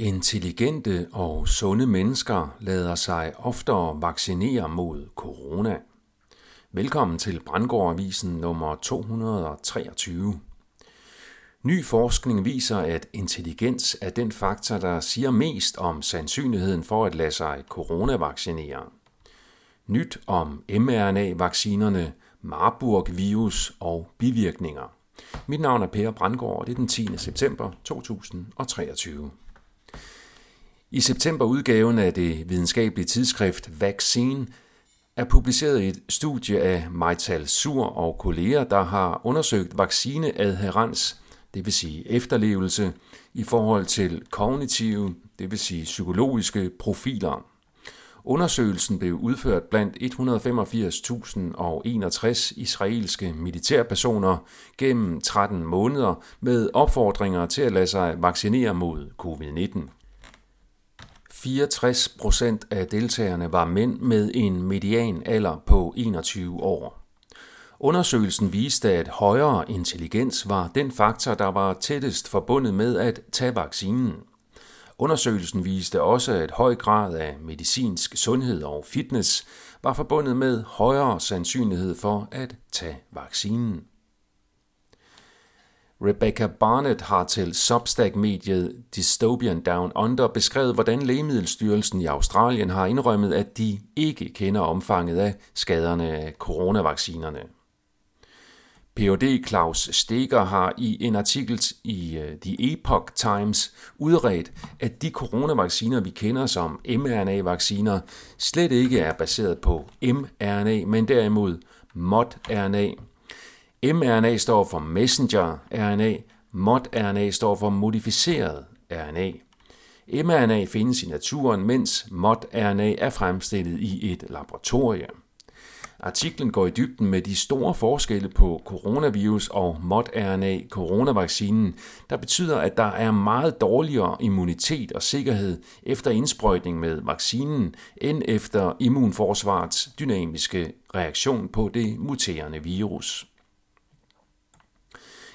Intelligente og sunde mennesker lader sig oftere vaccinere mod corona. Velkommen til Brandgårdavisen nummer 223. Ny forskning viser, at intelligens er den faktor, der siger mest om sandsynligheden for at lade sig coronavaccinere. Nyt om mRNA-vaccinerne, Marburg-virus og bivirkninger. Mit navn er Per Brandgård, og det er den 10. september 2023. I septemberudgaven af det videnskabelige tidsskrift Vaccine er publiceret et studie af Maital Sur og kolleger, der har undersøgt vaccineadherens, det vil sige efterlevelse, i forhold til kognitive, det vil sige psykologiske profiler. Undersøgelsen blev udført blandt 185.061 israelske militærpersoner gennem 13 måneder med opfordringer til at lade sig vaccinere mod covid-19. 64 procent af deltagerne var mænd med en median alder på 21 år. Undersøgelsen viste, at højere intelligens var den faktor, der var tættest forbundet med at tage vaccinen. Undersøgelsen viste også, at høj grad af medicinsk sundhed og fitness var forbundet med højere sandsynlighed for at tage vaccinen. Rebecca Barnett har til Substack-mediet Dystopian Down Under beskrevet, hvordan Lægemiddelstyrelsen i Australien har indrømmet, at de ikke kender omfanget af skaderne af coronavaccinerne. Ph.D. Claus Steger har i en artikel i øh, The Epoch Times udredt, at de coronavacciner, vi kender som mRNA-vacciner, slet ikke er baseret på mRNA, men derimod mod-RNA, mRNA står for messenger-RNA, MOD-RNA står for modificeret RNA. mRNA findes i naturen, mens MOD-RNA er fremstillet i et laboratorium. Artiklen går i dybden med de store forskelle på coronavirus og modRNA coronavaccinen, der betyder, at der er meget dårligere immunitet og sikkerhed efter indsprøjtning med vaccinen, end efter immunforsvarets dynamiske reaktion på det muterende virus.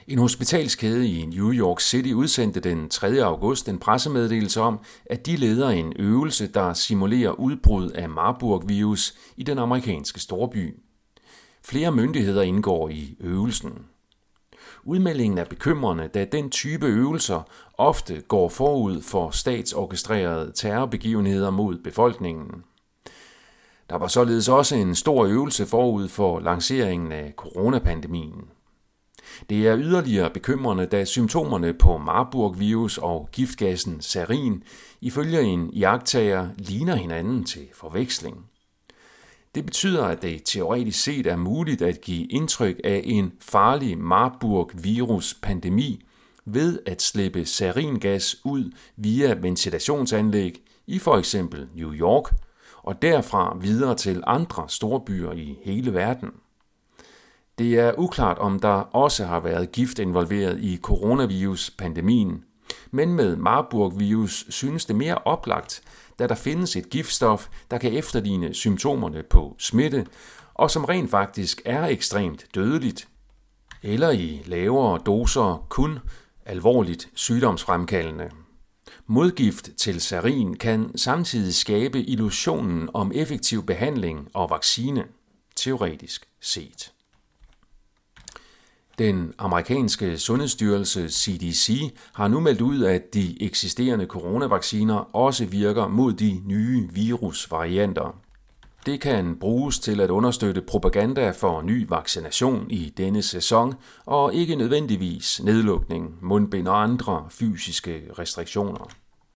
En hospitalskæde i New York City udsendte den 3. august en pressemeddelelse om, at de leder en øvelse, der simulerer udbrud af Marburg-virus i den amerikanske storby. Flere myndigheder indgår i øvelsen. Udmeldingen er bekymrende, da den type øvelser ofte går forud for statsorkestrerede terrorbegivenheder mod befolkningen. Der var således også en stor øvelse forud for lanceringen af coronapandemien. Det er yderligere bekymrende, da symptomerne på Marburg-virus og giftgassen sarin ifølge en iagtager ligner hinanden til forveksling. Det betyder, at det teoretisk set er muligt at give indtryk af en farlig Marburg-virus-pandemi ved at slippe saringas ud via ventilationsanlæg i for eksempel New York og derfra videre til andre storbyer i hele verden. Det er uklart, om der også har været gift involveret i coronavirus-pandemien, men med Marburg-virus synes det mere oplagt, da der findes et giftstof, der kan efterligne symptomerne på smitte, og som rent faktisk er ekstremt dødeligt, eller i lavere doser kun alvorligt sygdomsfremkaldende. Modgift til sarin kan samtidig skabe illusionen om effektiv behandling og vaccine, teoretisk set. Den amerikanske sundhedsstyrelse CDC har nu meldt ud, at de eksisterende coronavacciner også virker mod de nye virusvarianter. Det kan bruges til at understøtte propaganda for ny vaccination i denne sæson, og ikke nødvendigvis nedlukning, mundbind og andre fysiske restriktioner.